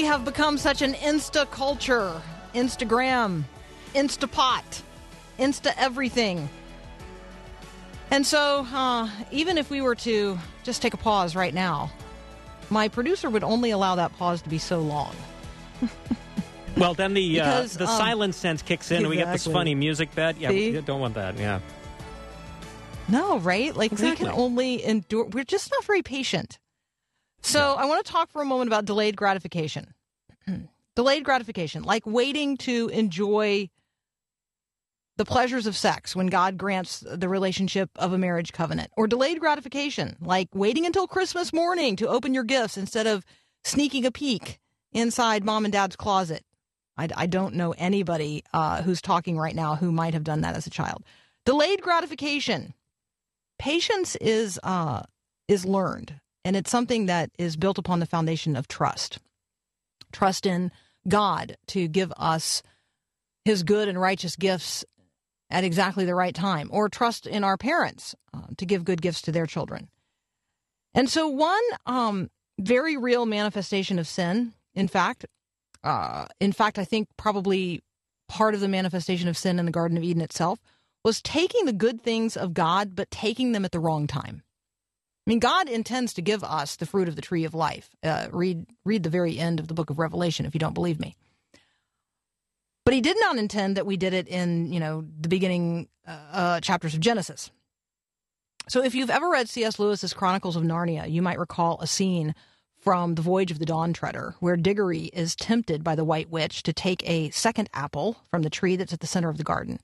We have become such an Insta culture. Instagram, Instapot, Insta everything. And so, uh, even if we were to just take a pause right now, my producer would only allow that pause to be so long. Well, then the uh, the um, silence sense kicks in, and we get this funny music bed. Yeah, See? we don't want that. Yeah. No, right? Like Exactly. we can only endure. We're just not very patient. So I want to talk for a moment about delayed gratification. delayed gratification, like waiting to enjoy the pleasures of sex when God grants the relationship of a marriage covenant, or delayed gratification, like waiting until Christmas morning to open your gifts instead of sneaking a peek inside mom and dad's closet. I, I don't know anybody uh, who's talking right now who might have done that as a child. Delayed gratification. Patience is uh, is learned, and it's something that is built upon the foundation of trust. Trust in God to give us His good and righteous gifts at exactly the right time, or trust in our parents uh, to give good gifts to their children. And so, one um, very real manifestation of sin, in fact, uh, in fact, I think probably part of the manifestation of sin in the Garden of Eden itself was taking the good things of God, but taking them at the wrong time. I mean, God intends to give us the fruit of the tree of life. Uh, read read the very end of the book of Revelation if you don't believe me. But He did not intend that we did it in you know the beginning uh, uh, chapters of Genesis. So if you've ever read C.S. Lewis's Chronicles of Narnia, you might recall a scene from The Voyage of the Dawn Treader, where Diggory is tempted by the White Witch to take a second apple from the tree that's at the center of the garden.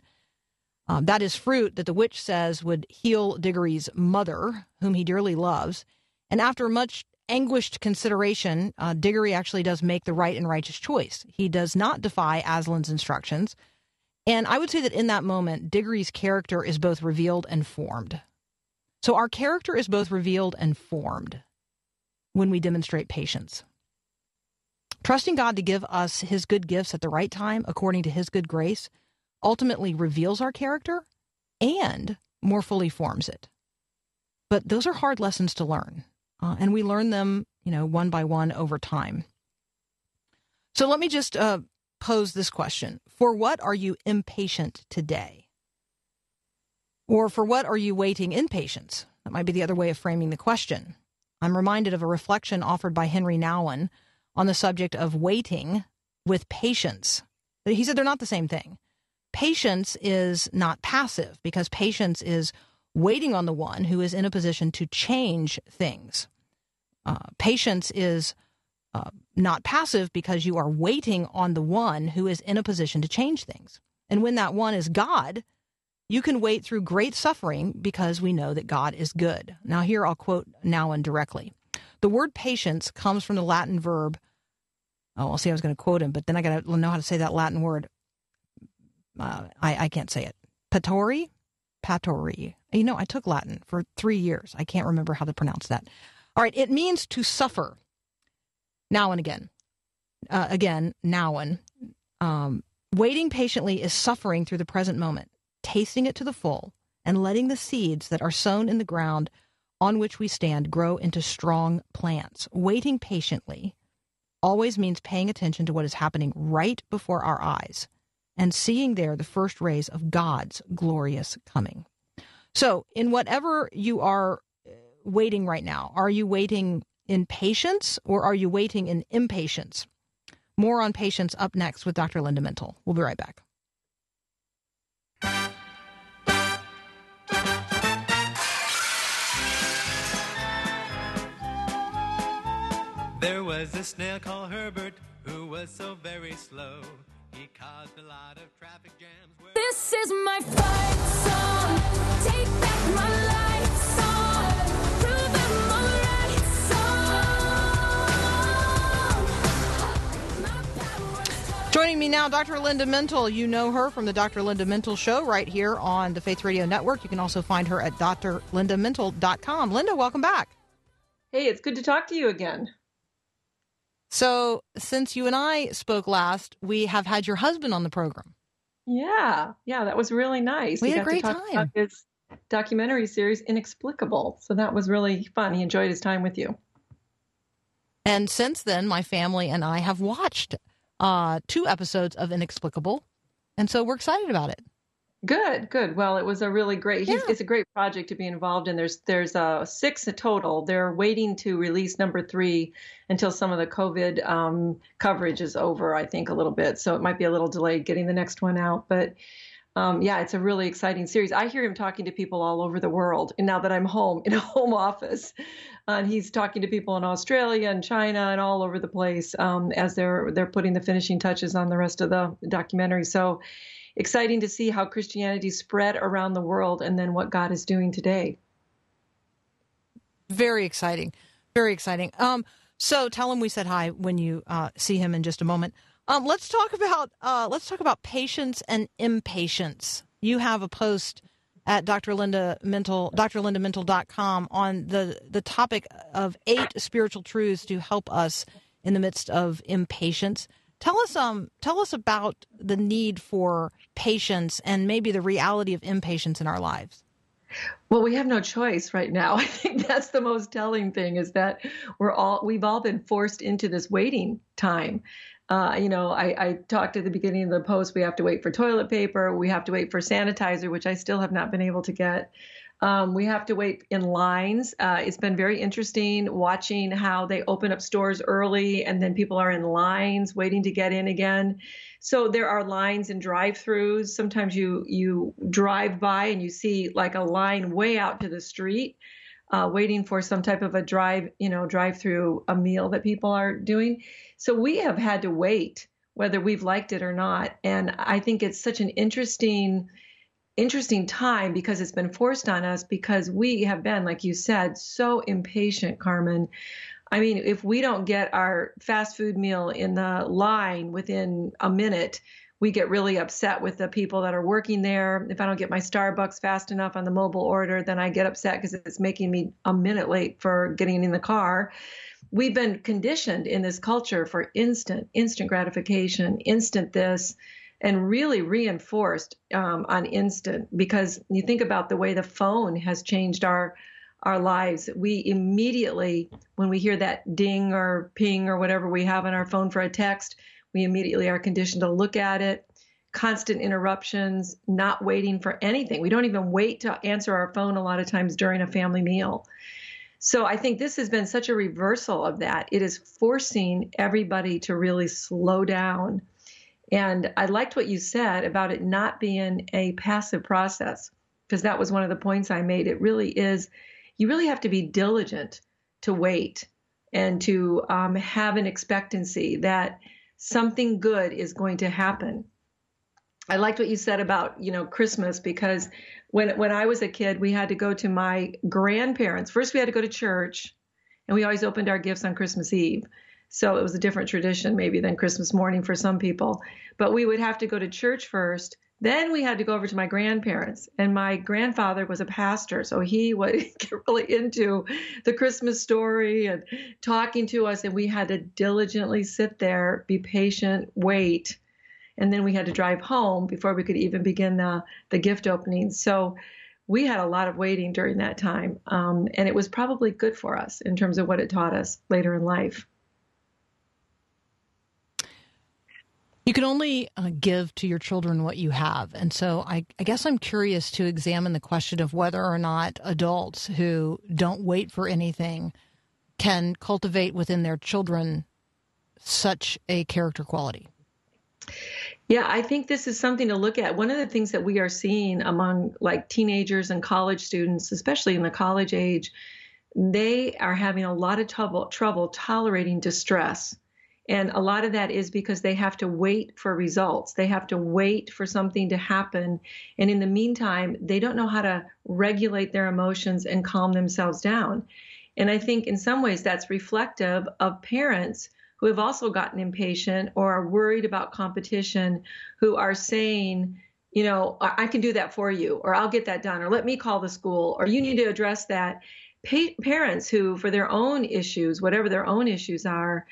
Um, that is fruit that the witch says would heal Diggory's mother, whom he dearly loves. And after much anguished consideration, uh, Diggory actually does make the right and righteous choice. He does not defy Aslan's instructions. And I would say that in that moment, Diggory's character is both revealed and formed. So our character is both revealed and formed when we demonstrate patience. Trusting God to give us his good gifts at the right time, according to his good grace, ultimately reveals our character and more fully forms it. But those are hard lessons to learn, uh, and we learn them, you know, one by one over time. So let me just uh, pose this question: For what are you impatient today? Or for what are you waiting in patience? That might be the other way of framing the question. I'm reminded of a reflection offered by Henry Nouwen on the subject of waiting with patience. He said they're not the same thing. Patience is not passive because patience is waiting on the one who is in a position to change things. Uh, patience is uh, not passive because you are waiting on the one who is in a position to change things. And when that one is God, you can wait through great suffering because we know that God is good. Now, here I'll quote Nouwen directly. The word patience comes from the Latin verb. Oh, I'll see. I was going to quote him, but then I got to know how to say that Latin word. Uh, I, I can't say it. Patori? Patori. You know, I took Latin for three years. I can't remember how to pronounce that. All right. It means to suffer. Now and again. Uh, again, now and. Um, waiting patiently is suffering through the present moment tasting it to the full, and letting the seeds that are sown in the ground on which we stand grow into strong plants. Waiting patiently always means paying attention to what is happening right before our eyes and seeing there the first rays of God's glorious coming. So, in whatever you are uh, waiting right now, are you waiting in patience or are you waiting in impatience? More on patience up next with Dr. Linda Mintle. We'll be right back. There was a snail called Herbert who was so very slow. He caused This is my fight song. Take back my life song. Prove I'm alright song. My power's Joining me now, Dr. Linda Mintle. You know her from the Dr. Linda Mintle Show right here on the Faith Radio Network. You can also find her at drlindamintle.com. Linda, welcome back. Hey, it's good to talk to you again. So, since you and I spoke last, we have had your husband on the program. Yeah, yeah, that was really nice. We had a great talk time. About his documentary series, Inexplicable. So that was really fun. He enjoyed his time with you. And since then, my family and I have watched uh, two episodes of Inexplicable. And so we're excited about it. Good, good. Well, it was a really great. He's, Yeah. It's a great project to be involved in. There's there's uh, six in total. They're waiting to release number three until some of the COVID um, coverage is over. I think a little bit, so it might be a little delayed getting the next one out. But um, yeah, it's a really exciting series. I hear him talking to people all over the world. And now that I'm home in a home office, and he's talking to people in Australia and China and all over the place um, as they're they're putting the finishing touches on the rest of the documentary. So exciting to see how Christianity spread around the world and then what God is doing today. Very exciting. Very exciting. Um, so tell him we said hi when you uh, see him in just a moment. Um, let's talk about uh, let's talk about patience and impatience. You have a post at Dr. Linda Mintle, drlindamintle.com on the, the topic of eight spiritual truths to help us in the midst of impatience. Tell us um tell us about the need for patience and maybe the reality of impatience in our lives. Well, we have no choice right now. I think that's the most telling thing is that we're all we've all been forced into this waiting time. Uh, you know, I, I talked at the beginning of the post. We have to wait for toilet paper. We have to wait for sanitizer, which I still have not been able to get. Um, we have to wait in lines. Uh, it's been very interesting watching how they open up stores early and then people are in lines waiting to get in again. So there are lines and drive-throughs. Sometimes you you drive by and you see like a line way out to the street, uh, waiting for some type of a drive, you know, drive-through a meal that people are doing. So we have had to wait whether we've liked it or not, and I think it's such an interesting interesting time because it's been forced on us because we have been, like you said, so impatient, Carmen. I mean, if we don't get our fast food meal in the line within a minute, we get really upset with the people that are working there. If I don't get my Starbucks fast enough on the mobile order, then I get upset because it's making me a minute late for getting in the car. We've been conditioned in this culture for instant, instant gratification, instant this, and really reinforced um, on instant because you think about the way the phone has changed our our lives. We immediately, when we hear that ding or ping or whatever we have on our phone for a text, we immediately are conditioned to look at it. Constant interruptions, not waiting for anything. We don't even wait to answer our phone a lot of times during a family meal. So I think this has been such a reversal of that. It is forcing everybody to really slow down. And I liked what you said about it not being a passive process, because that was one of the points I made. It really is, you really have to be diligent to wait and to um, have an expectancy that something good is going to happen. I liked what you said about, you know, Christmas because when when I was a kid, we had to go to my grandparents. First we had to go to church and we always opened our gifts on Christmas Eve. So it was a different tradition maybe than Christmas morning for some people. But we would have to go to church first. Then we had to go over to my grandparents. And my grandfather was a pastor, so he would get really into the Christmas story and talking to us and we had to diligently sit there, be patient, wait and then we had to drive home before we could even begin the, the gift opening. So we had a lot of waiting during that time, um, and it was probably good for us in terms of what it taught us later in life. You can only uh, give to your children what you have. And so I, I guess I'm curious to examine the question of whether or not adults who don't wait for anything can cultivate within their children such a character quality. Yeah, I think this is something to look at. One of the things that we are seeing among like teenagers and college students, especially in the college age, they are having a lot of trouble trouble tolerating distress. And a lot of that is because they have to wait for results. They have to wait for something to happen. And in the meantime, they don't know how to regulate their emotions and calm themselves down. And I think in some ways that's reflective of parents who have also gotten impatient or are worried about competition, who are saying, you know, I can do that for you, or I'll get that done, or let me call the school, or you need to address that. Pa- parents who, for their own issues, whatever their own issues are,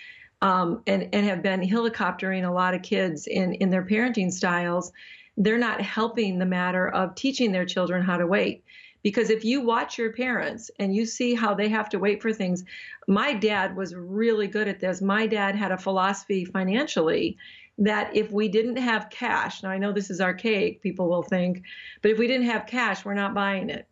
um, and and have been helicoptering a lot of kids in in their parenting styles, they're not helping the matter of teaching their children how to wait. Because if you watch your parents and you see how they have to wait for things, my dad was really good at this. My dad had a philosophy financially that if we didn't have cash, now I know this is archaic, people will think, but if we didn't have cash, we're not buying it.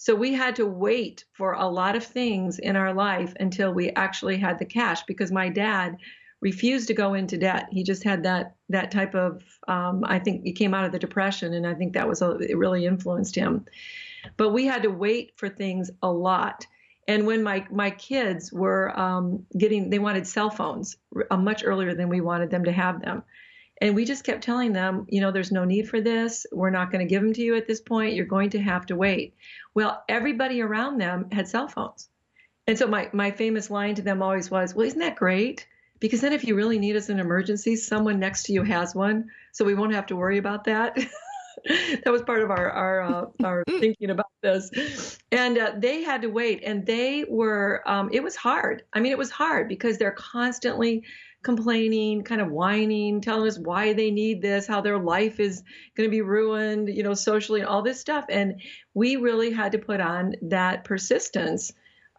So we had to wait for a lot of things in our life until we actually had the cash because my dad refused to go into debt. He just had that that type of um, I think he came out of the depression and I think that was a, it really influenced him. But we had to wait for things a lot. And when my my kids were um, getting, they wanted cell phones uh, much earlier than we wanted them to have them. And we just kept telling them, you know, there's no need for this. We're not going to give them to you at this point. You're going to have to wait. Well, everybody around them had cell phones. And so my, my famous line to them always was, well, isn't that great? Because then if you really need us in an emergency, someone next to you has one. So we won't have to worry about that. that was part of our our, uh, our thinking about this. And uh, they had to wait, and they were. Um, it was hard. I mean, it was hard because they're constantly complaining, kind of whining, telling us why they need this, how their life is going to be ruined, you know, socially, and all this stuff. And we really had to put on that persistence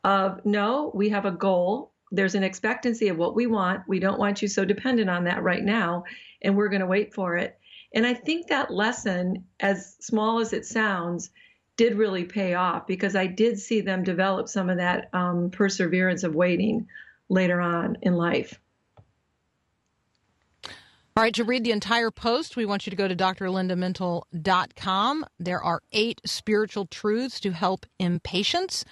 of no, we have a goal. There's an expectancy of what we want. We don't want you so dependent on that right now, and we're going to wait for it. And I think that lesson, as small as it sounds, did really pay off because I did see them develop some of that um, perseverance of waiting later on in life. All right, to read the entire post, we want you to go to drlindamintle.com. There are eight spiritual truths to help impatience.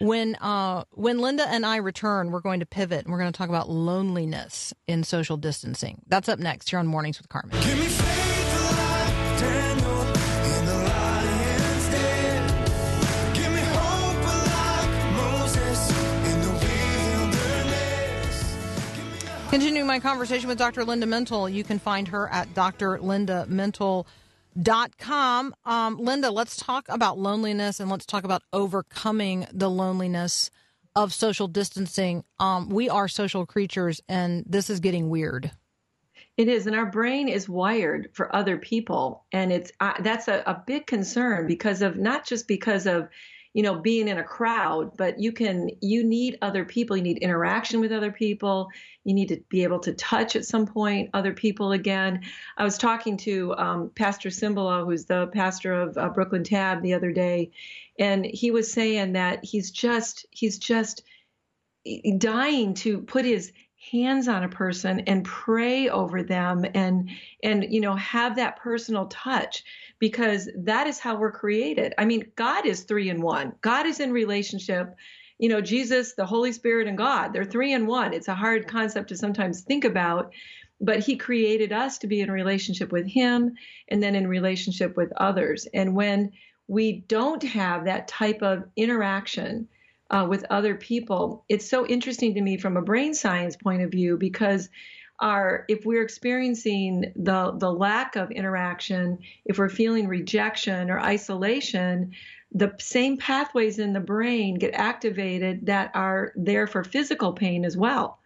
When uh, when Linda and I return, we're going to pivot and we're going to talk about loneliness in social distancing. That's up next here on Mornings with Carmen. Continuing my conversation with Dr. Linda Mintle, you can find her at drlindamintle.com. Um, Linda, let's talk about loneliness and let's talk about overcoming the loneliness of social distancing. Um, we are social creatures, and this is getting weird. It is, and our brain is wired for other people, and it's uh, that's a, a big concern because of not just because of you know being in a crowd, but you can you need other people, you need interaction with other people, you need to be able to touch at some point other people again. I was talking to um, Pastor Cymbala, who's the pastor of uh, Brooklyn Tab, the other day, and he was saying that he's just he's just dying to put his hands on a person and pray over them and and you know have that personal touch because that is how we're created. I mean god is three in one. God is in relationship. You know jesus the holy spirit and god they're three in one. It's a hard concept to sometimes think about but he created us to be in relationship with him and then in relationship with others. And when we don't have that type of interaction uh, with other people. It's so interesting to me from a brain science point of view because our if we're experiencing the the lack of interaction, if we're feeling rejection or isolation, the same pathways in the brain get activated that are there for physical pain as well,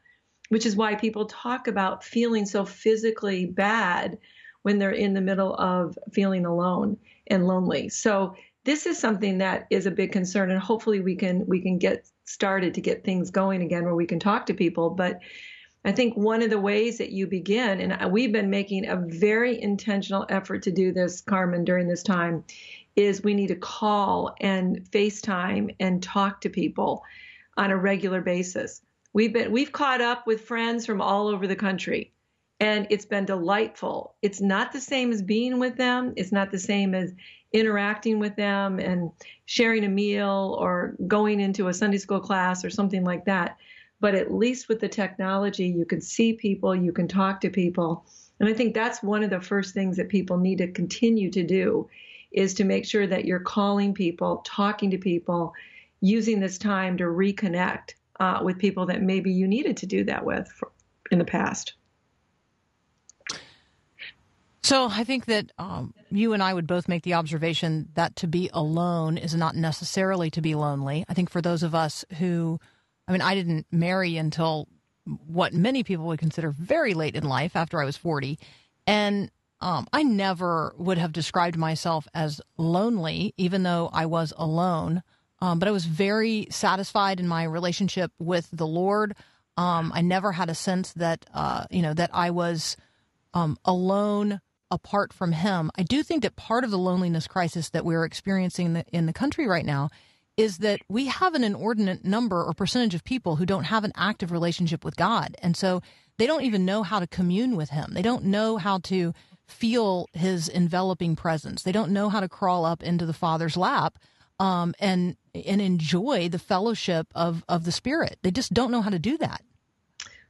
which is why people talk about feeling so physically bad when they're in the middle of feeling alone and lonely. So this is something that is a big concern and hopefully we can we can get started to get things going again where we can talk to people but i think one of the ways that you begin and we've been making a very intentional effort to do this carmen during this time is we need to call and facetime and talk to people on a regular basis. We've been we've caught up with friends from all over the country and it's been delightful. It's not the same as being with them. It's not the same as interacting with them and sharing a meal or going into a Sunday school class or something like that. But at least with the technology, you can see people, you can talk to people. And I think that's one of the first things that people need to continue to do is to make sure that you're calling people, talking to people, using this time to reconnect uh, with people that maybe you needed to do that with for, in the past. So I think that um, you and I would both make the observation that to be alone is not necessarily to be lonely. I think for those of us who, I mean, I didn't marry until what many people would consider very late in life after I was 40. And um, I never would have described myself as lonely, even though I was alone. Um, but I was very satisfied in my relationship with the Lord. Um, I never had a sense that, uh, you know, that I was um, alone apart from him. I do think that part of the loneliness crisis that we're experiencing in the, in the country right now is that we have an inordinate number or percentage of people who don't have an active relationship with God. And so they don't even know how to commune with him. They don't know how to feel his enveloping presence. They don't know how to crawl up into the Father's lap um, and and enjoy the fellowship of of the Spirit. They just don't know how to do that.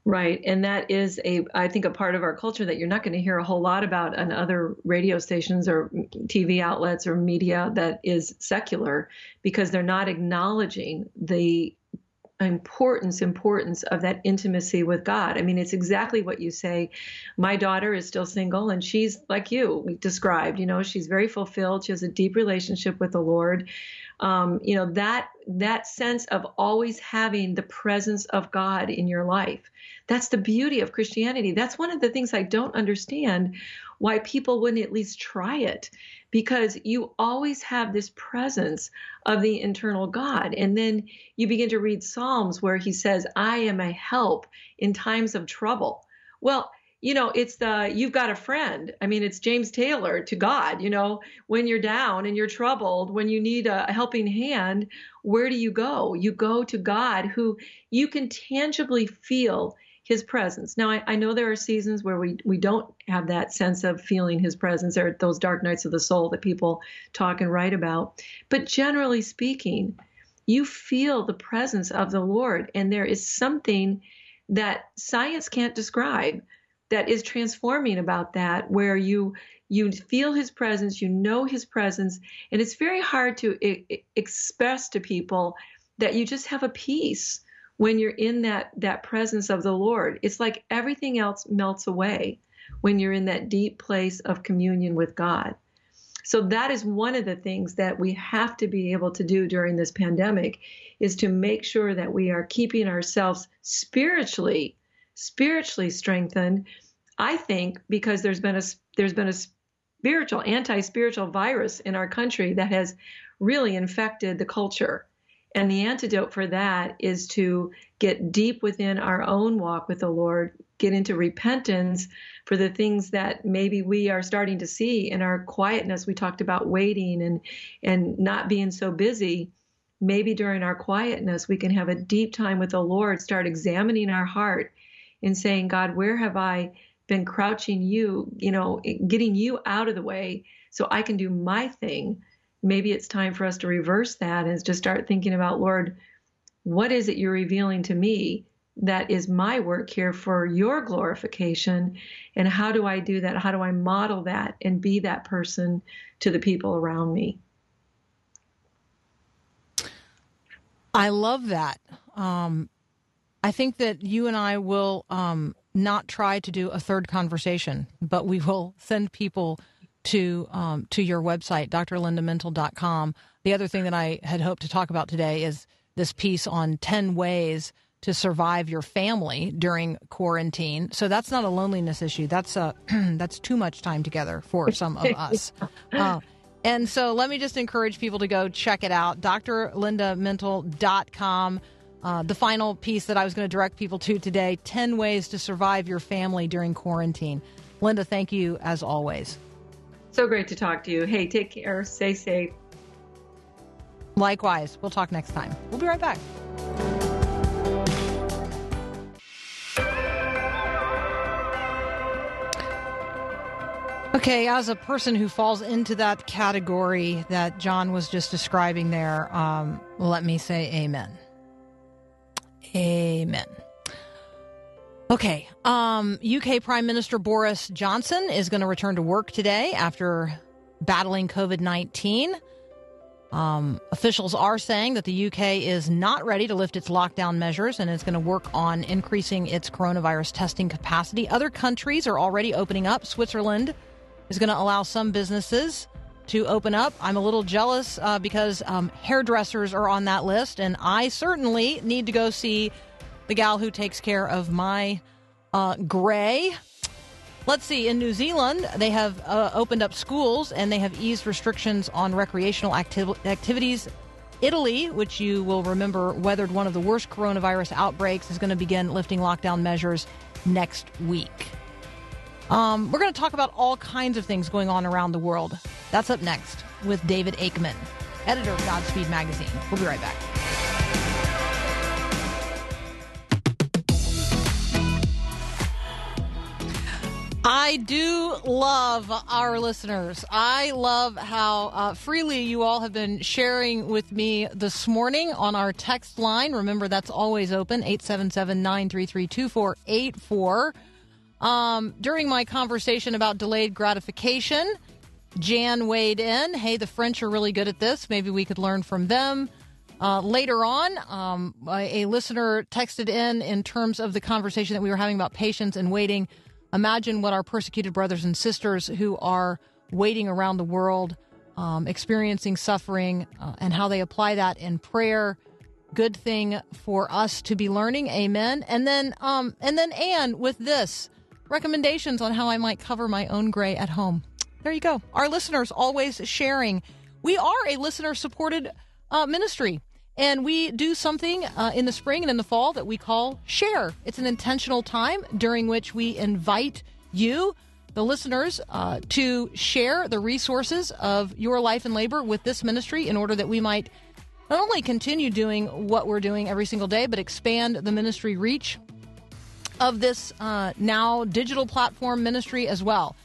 Right. And that is a, I think, a part of our culture that you're not going to hear a whole lot about on other radio stations or TV outlets or media that is secular because they're not acknowledging the importance importance of that intimacy with God. I mean, it's exactly what you say. My daughter is still single and she's like you described, you know, she's very fulfilled. She has a deep relationship with the Lord. Um, you know, that that sense of always having the presence of God in your life. That's the beauty of Christianity. That's one of the things I don't understand why people wouldn't at least try it because you always have this presence of the internal God. And then you begin to read Psalms where he says, I am a help in times of trouble. Well, you know, it's the you've got a friend. I mean, it's James Taylor to God, you know, when you're down and you're troubled, when you need a helping hand, where do you go? You go to God who you can tangibly feel his presence. Now, I, I, know there are seasons where we, we don't have that sense of feeling his presence. Are those dark nights of the soul that people talk and write about. But generally speaking, you feel the presence of the Lord, and there is something that science can't describe that is transforming about that, where you you feel his presence, you know his presence, and it's very hard to I- express to people that you just have a peace when you're in that that presence of the Lord. It's like everything else melts away when you're in that deep place of communion with God. So that is one of the things that we have to be able to do during this pandemic is to make sure that we are keeping ourselves spiritually spiritually strengthened. I think because there's been a there's been a spiritual anti-spiritual virus in our country that has really infected the culture and the antidote for that is to get deep within our own walk with the Lord, get into repentance for the things that maybe we are starting to see in our quietness. We talked about waiting and and not being so busy. Maybe during our quietness, we can have a deep time with the Lord, start examining our heart and saying, God, where have I been crouching you, you know, getting you out of the way so I can do my thing? maybe it's time for us to reverse that and just start thinking about, Lord, what is it you're revealing to me that is my work here for your glorification? And how do I do that? How do I model that and be that person to the people around me? I love that. Um, I think that you and I will um, not try to do a third conversation, but we will send people to um, to your website, drlindamintle.com. The other thing that I had hoped to talk about today is this piece on 10 ways to survive your family during quarantine. So that's not a loneliness issue. That's a that's too much time together for some of us. Uh, and so let me just encourage people to go check it out, drlindamintle.com. Uh, the final piece that I was going to direct people to today 10 ways to survive your family during quarantine. Linda, thank you as always. So great to talk to you. Hey, take care. Stay safe. Likewise. We'll talk next time. We'll be right back. Okay, as a person who falls into that category that John was just describing there, um, let me say amen. Amen. Okay. Um, UK Prime Minister Boris Johnson is going to return to work today after battling COVID 19. Um, officials are saying that the UK is not ready to lift its lockdown measures and is going to work on increasing its coronavirus testing capacity. Other countries are already opening up. Switzerland is going to allow some businesses to open up. I'm a little jealous uh, because um, hairdressers are on that list, and I certainly need to go see the gal who takes care of my uh, gray. Let's see. In New Zealand, they have uh, opened up schools and they have eased restrictions on recreational activ- activities. Italy, which you will remember weathered one of the worst coronavirus outbreaks, is going to begin lifting lockdown measures next week. Um, we're going to talk about all kinds of things going on around the world. That's up next with David Aikman, editor of Godspeed Magazine. We'll be right back. I do love our listeners. I love how uh, freely you all have been sharing with me this morning on our text line. Remember, that's always open 877 933 2484. Um, during my conversation about delayed gratification, Jan weighed in. Hey, the French are really good at this. Maybe we could learn from them. Uh, later on, um, a, listener texted in in terms of the conversation that we were having about patience and waiting. Imagine what our persecuted brothers and sisters who are waiting around the world, um, experiencing suffering, uh, and how they apply that in prayer. Good thing for us to be learning. Amen. And then, um, and then Anne with this recommendations on how I might cover my own gray at home. There you go. Our listeners always sharing. We are a listener supported uh, ministry. And we do something uh, in the spring and in the fall that we call share. It's an intentional time during which we invite you, the listeners, uh, to share the resources of your life and labor with this ministry in order that we might not only continue doing what we're doing every single day, but expand the ministry reach of this uh, now digital platform ministry as well.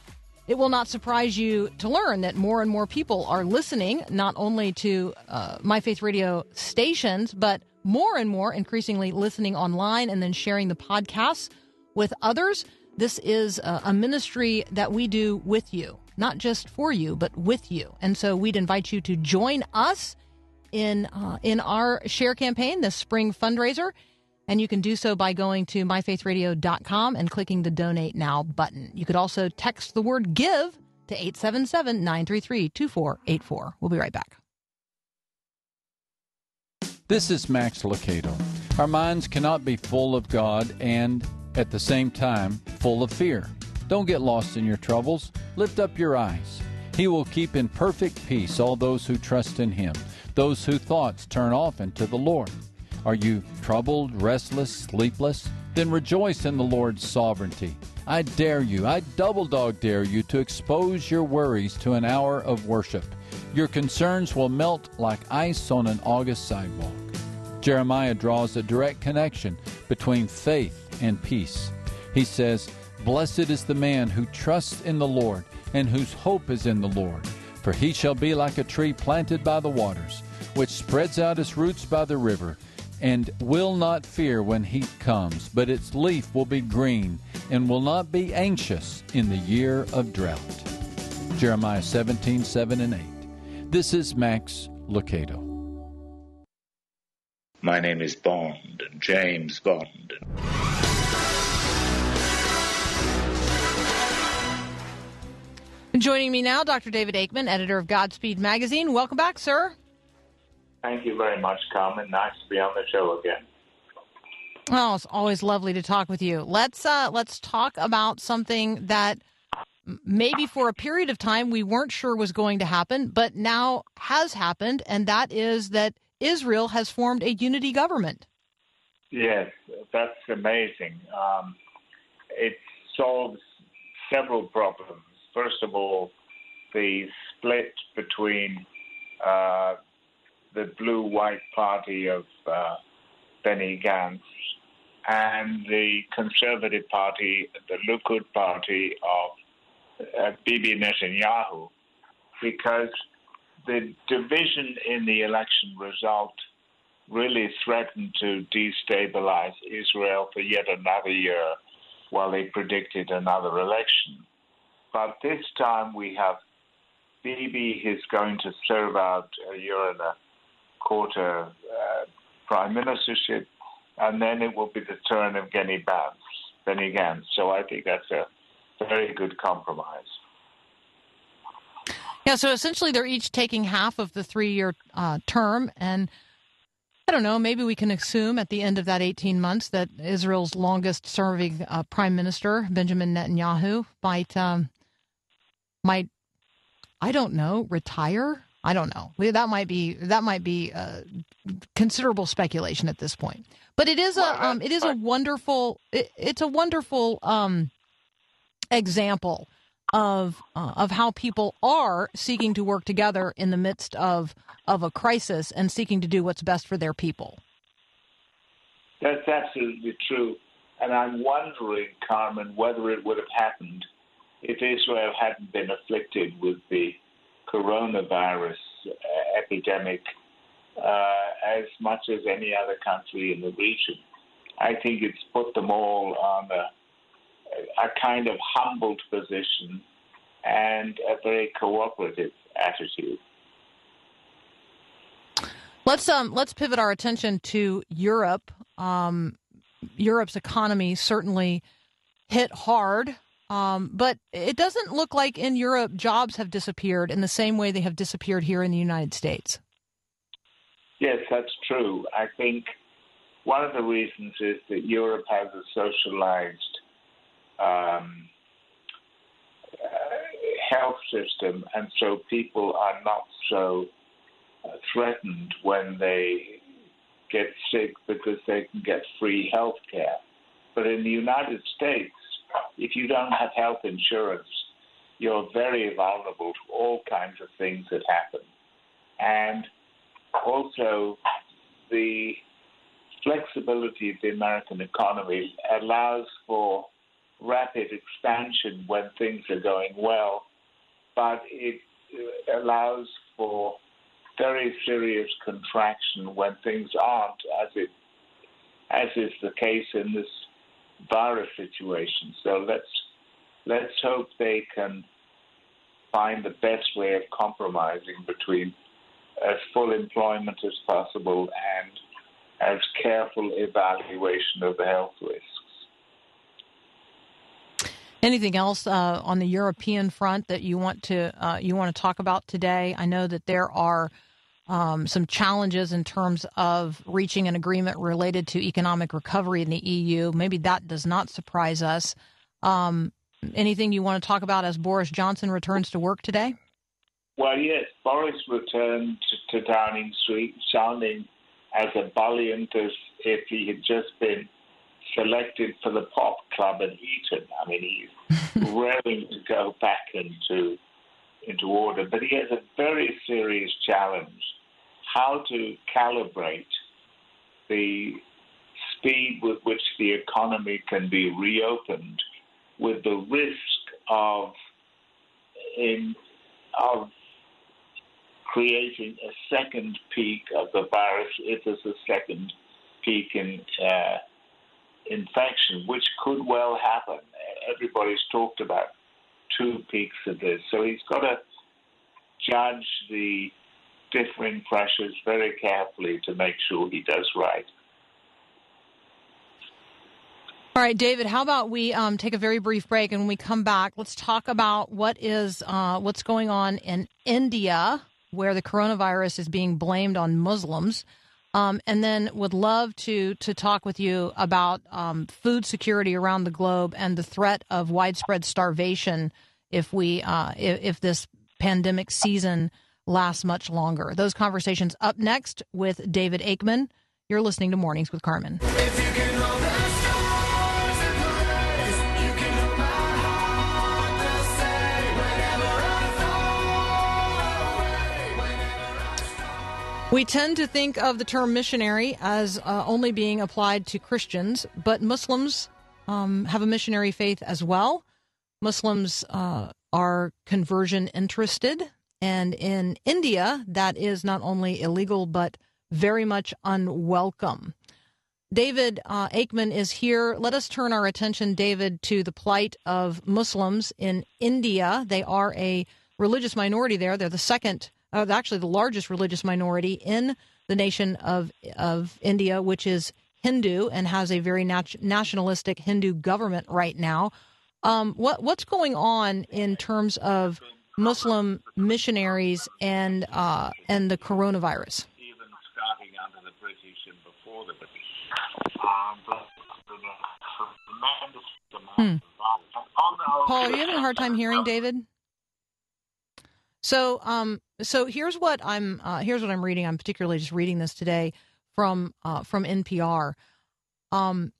It will not surprise you to learn that more and more people are listening not only to uh, My Faith Radio stations, but more and more increasingly listening online and then sharing the podcasts with others. This is a, a ministry that we do with you, not just for you, but with you. And so we'd invite you to join us in uh, in our share campaign, this spring fundraiser. And you can do so by going to myfaithradio.com and clicking the donate now button. You could also text the word give to 877 933 2484. We'll be right back. This is Max Lucado. Our minds cannot be full of God and, at the same time, full of fear. Don't get lost in your troubles. Lift up your eyes. He will keep in perfect peace all those who trust in Him, those whose thoughts turn often to the Lord. Are you troubled, restless, sleepless? Then rejoice in the Lord's sovereignty. I dare you, I double dog dare you to expose your worries to an hour of worship. Your concerns will melt like ice on an August sidewalk. Jeremiah draws a direct connection between faith and peace. He says, Blessed is the man who trusts in the Lord and whose hope is in the Lord. For he shall be like a tree planted by the waters, which spreads out its roots by the river, and will not fear when heat comes, but its leaf will be green, and will not be anxious in the year of drought. Jeremiah 17, 7 and 8. This is Max Lucado. My name is Bond, James Bond. Joining me now, Dr. David Aikman, editor of Godspeed Magazine. Welcome back, sir. Thank you very much, Carmen. Nice to be on the show again. Oh, it's always lovely to talk with you. Let's uh, let's talk about something that maybe for a period of time we weren't sure was going to happen, but now has happened, and that is that Israel has formed a unity government. Yes, that's amazing. Um, it solves several problems. First of all, the split between uh, the blue-white party of uh, Benny Gantz and the conservative party, the Likud party of uh, Bibi Netanyahu, because the division in the election result really threatened to destabilize Israel for yet another year while they predicted another election. But this time we have Bibi is going to serve out a year and a quarter uh, prime ministership, and then it will be the turn of Benny Gantz. Benny Gantz. So I think that's a very good compromise. Yeah, so essentially they're each taking half of the three year uh, term. And I don't know, maybe we can assume at the end of that 18 months that Israel's longest serving uh, prime minister, Benjamin Netanyahu, might, um, might, I don't know, retire. I don't know. That might be that might be uh, considerable speculation at this point. But it is a um, it is a wonderful it, it's a wonderful um, example of uh, of how people are seeking to work together in the midst of of a crisis and seeking to do what's best for their people. That's absolutely true. And I'm wondering, Carmen, whether it would have happened if Israel hadn't been afflicted with the coronavirus uh, epidemic uh, as much as any other country in the region. I think it's put them all on a, a kind of humbled position and a very cooperative attitude. Let's um let's pivot our attention to Europe. Um, Europe's economy certainly hit hard, um, but it doesn't look like in Europe jobs have disappeared in the same way they have disappeared here in the United States. Yes, that's true. I think one of the reasons is that Europe has a socialized um, uh, health system, and so people are not so uh, threatened when they get sick because they can get free health care. But in the United States, if you don't have health insurance, you're very vulnerable to all kinds of things that happen. And also, the flexibility of the American economy allows for rapid expansion when things are going well, but it uh, allows for very serious contraction when things aren't, as it as is the case in this virus situation. So let's let's hope they can find the best way of compromising between as full employment as possible and as careful evaluation of the health risks. Anything else uh, on the European front that you want to uh, you want to talk about today? I know that there are um, some challenges in terms of reaching an agreement related to economic recovery in the EU. Maybe that does not surprise us. Um, anything you want to talk about as Boris Johnson returns to work today? Well, yes, Boris returned to, Downing Street sounding as ebullient as if he had just been selected for the pop club at Eton. I mean, he's raring to go back into into order, but he has a very serious challenge: how to calibrate the speed with which the economy can be reopened, with the risk of in of creating a second peak of the virus if there's a second peak in uh, infection, which could well happen. Everybody's talked about two peaks of this. So he's got to judge the differing pressures very carefully to make sure he does right. All right, David. How about we um, take a very brief break, and when we come back, let's talk about what is uh, what's going on in India, where the coronavirus is being blamed on Muslims, um, and then would love to to talk with you about um, food security around the globe and the threat of widespread starvation if we uh, if, if this pandemic season lasts much longer. Those conversations up next with David Aikman. You're listening to Mornings with Carmen. We tend to think of the term missionary as uh, only being applied to Christians, but Muslims um, have a missionary faith as well. Muslims uh, are conversion interested, and in India, that is not only illegal but very much unwelcome. David uh, Aikman is here. Let us turn our attention, David, to the plight of Muslims in India. They are a religious minority there. They're the second, uh, actually, the largest religious minority in the nation of of India, which is Hindu and has a very nat- nationalistic Hindu government right now. Um, what what's going on in terms of Muslim missionaries and uh, and the coronavirus? even starting under the British and before the British. Um, but there's been a tremendous amount of violence. And on the whole, Paul, are you having a hard time hearing David? So, um, so here's what I'm uh, here's what I'm reading. I'm particularly just reading this today from uh, from NPR. Um,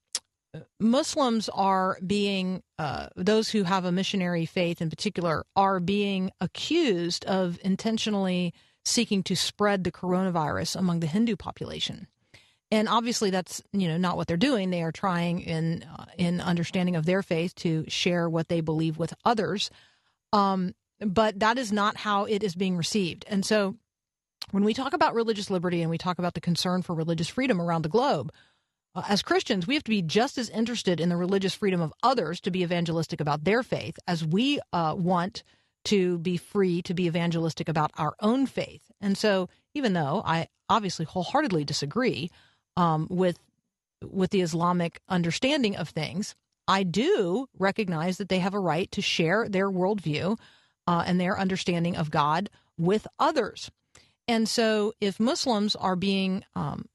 Muslims are being uh, those who have a missionary faith in particular are being accused of intentionally seeking to spread the coronavirus among the Hindu population. And obviously, that's you know not what they're doing. They are trying in uh, in understanding of their faith to share what they believe with others. Um, but that is not how it is being received. And so, when we talk about religious liberty and we talk about the concern for religious freedom around the globe, as Christians, we have to be just as interested in the religious freedom of others to be evangelistic about their faith as we uh, want to be free to be evangelistic about our own faith. And so, even though I obviously wholeheartedly disagree um, with with the Islamic understanding of things, I do recognize that they have a right to share their worldview uh, and their understanding of God with others. And so, if Muslims are being um,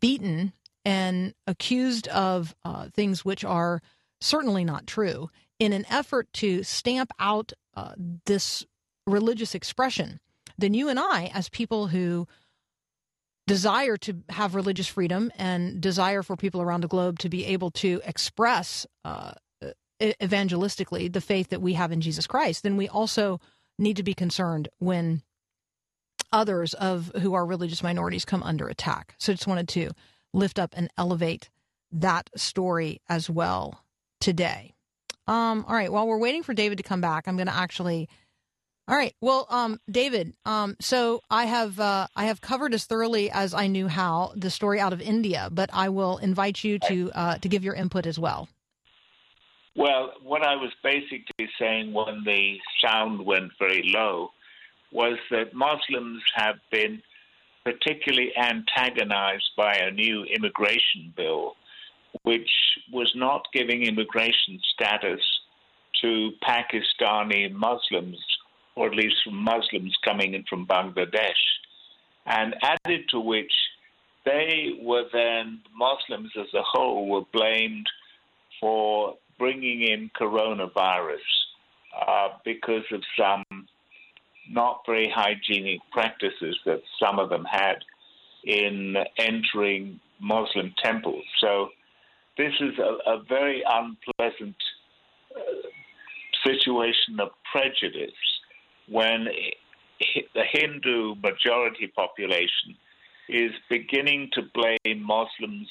beaten and accused of uh, things which are certainly not true in an effort to stamp out uh, this religious expression, then you and I, as people who desire to have religious freedom and desire for people around the globe to be able to express uh, evangelistically the faith that we have in Jesus Christ, then we also need to be concerned when others of who are religious minorities come under attack. So, just wanted to lift up and elevate that story as well today. Um, all right. While we're waiting for David to come back, I'm going to actually. All right. Well, um, David. Um, so I have uh, I have covered as thoroughly as I knew how the story out of India, but I will invite you to uh, to give your input as well. Well, what I was basically saying when the sound went very low was that Muslims have been particularly antagonized by a new immigration bill, which was not giving immigration status to Pakistani Muslims, or at least Muslims coming in from Bangladesh. And added to which, they were then, Muslims as a whole, were blamed for bringing in coronavirus uh, because of some not very hygienic practices that some of them had in entering Muslim temples. So this is a, a very unpleasant uh, situation of prejudice when the Hindu majority population is beginning to blame Muslims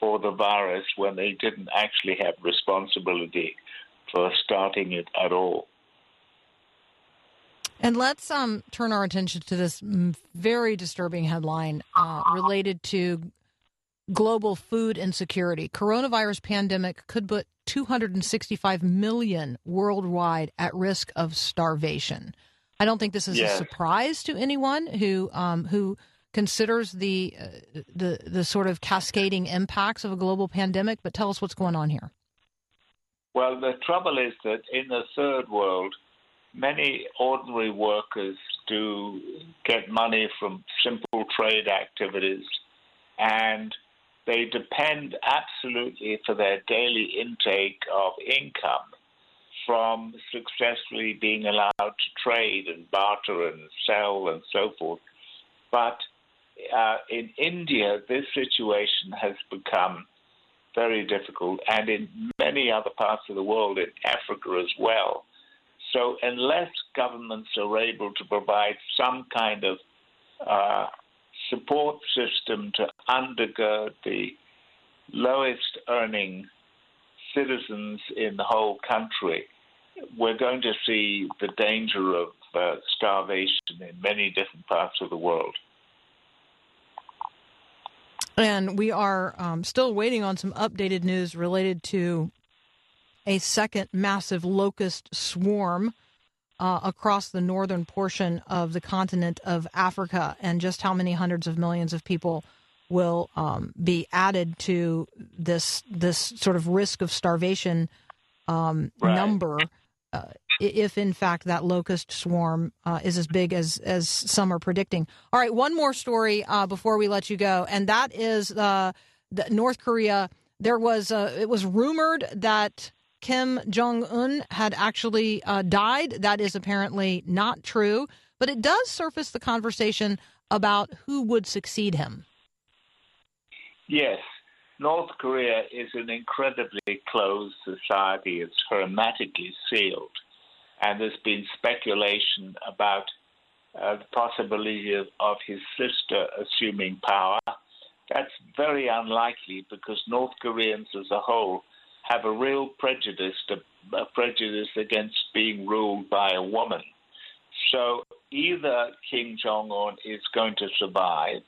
for the virus when they didn't actually have responsibility for starting it at all. And let's um, turn our attention to this mm, very disturbing headline uh, related to global food insecurity. Coronavirus pandemic could put 265 million worldwide at risk of starvation. I don't think this is Yes. a surprise to anyone who um, who considers the uh, the the sort of cascading impacts of a global pandemic. But tell us what's going on here. Well, the trouble is that in the third world, many ordinary workers do get money from simple trade activities, and they depend absolutely for their daily intake of income from successfully being allowed to trade and barter and sell and so forth. But uh, in India, this situation has become very difficult, and in many other parts of the world, in Africa as well. So, unless governments are able to provide some kind of uh, support system to undergird the lowest earning citizens in the whole country, we're going to see the danger of uh, starvation in many different parts of the world. And we are um, still waiting on some updated news related to a second massive locust swarm uh, across the northern portion of the continent of Africa, and just how many hundreds of millions of people will um, be added to this this sort of risk of starvation um, Right. number. Uh, if in fact that locust swarm uh, is as big as as some are predicting. All right, one more story uh, before we let you go, and that is uh, the North Korea. There was uh, it was rumored that Kim Jong Un had actually uh, died. That is apparently not true, but it does surface the conversation about who would succeed him. Yes, North Korea is an incredibly closed society. It's hermetically sealed. And there's been speculation about uh, the possibility of, of his sister assuming power. That's very unlikely because North Koreans as a whole have a real prejudice, a prejudice against being ruled by a woman. So either Kim Jong Un is going to survive,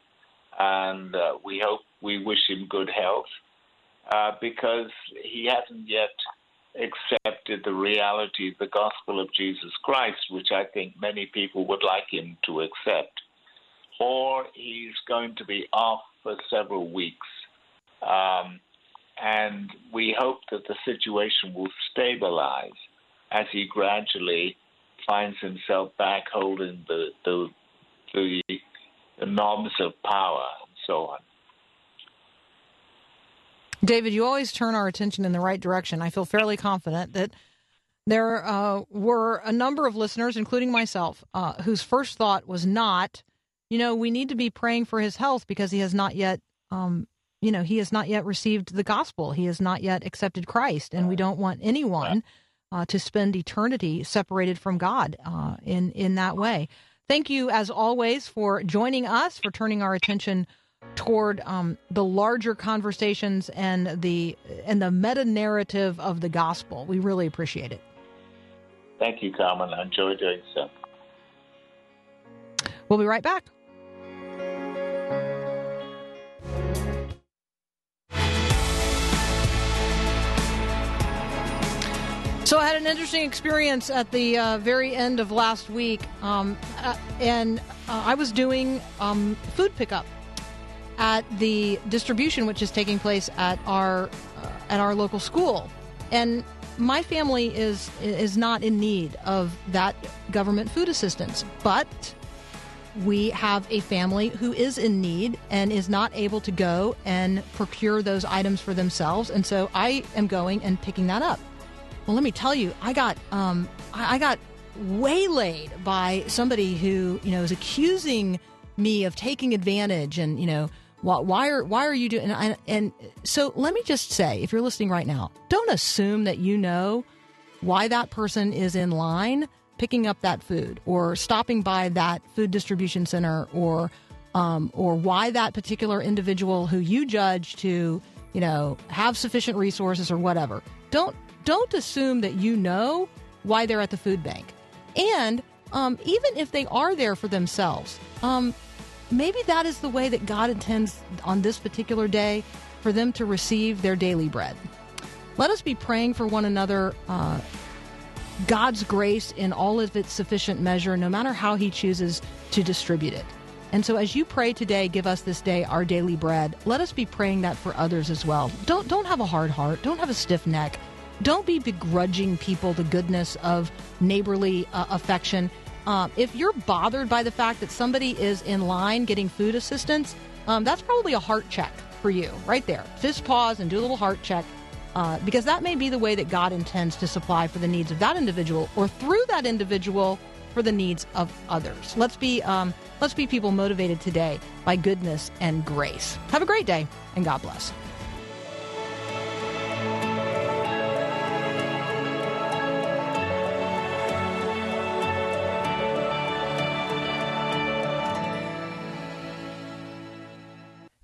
and uh, we hope we wish him good health uh, because he hasn't yet accepted the reality of the gospel of Jesus Christ, which I think many people would like him to accept, or he's going to be off for several weeks. Um, and we hope that the situation will stabilize as he gradually finds himself back holding the the the, the knobs of power and so on. David, you always turn our attention in the right direction. I feel fairly confident that there uh, were a number of listeners, including myself, uh, whose first thought was not, you know, we need to be praying for his health because he has not yet, um, you know, he has not yet received the gospel. He has not yet accepted Christ, and we don't want anyone uh, to spend eternity separated from God uh, in in that way. Thank you, as always, for joining us, for turning our attention toward um, the larger conversations and the and the meta narrative of the gospel. We really appreciate it. Thank you, Carmen. I enjoy doing so. We'll be right back. So I had an interesting experience at the uh, very end of last week, um, uh, and uh, I was doing um, food pickup at the distribution, which is taking place at our uh, at our local school, and my family is is not in need of that government food assistance, but we have a family who is in need and is not able to go and procure those items for themselves, and so I am going and picking that up. Well, let me tell you, I got um, I got waylaid by somebody who you know is accusing me of taking advantage, and you know why, why are why are you doing? And, I- and so let me just say, if you're listening right now, don't assume that you know why that person is in line picking up that food or stopping by that food distribution center or um, or why that particular individual who you judge to you know have sufficient resources or whatever don't don't assume that you know why they're at the food bank and um, even if they are there for themselves um, maybe that is the way that god intends on this particular day for them to receive their daily bread let us be praying for one another uh, God's grace in all of its sufficient measure, no matter how He chooses to distribute it. And so, as you pray today, give us this day our daily bread. Let us be praying that for others as well. Don't don't have a hard heart. Don't have a stiff neck. Don't be begrudging people the goodness of neighborly uh, affection. Um, if you're bothered by the fact that somebody is in line getting food assistance, um, that's probably a heart check for you, right there. Just pause and do a little heart check uh, because that may be the way that God intends to supply for the needs of that individual, or through that individual for the needs of others. Let's be um, let's be people motivated today by goodness and grace. Have a great day, and God bless.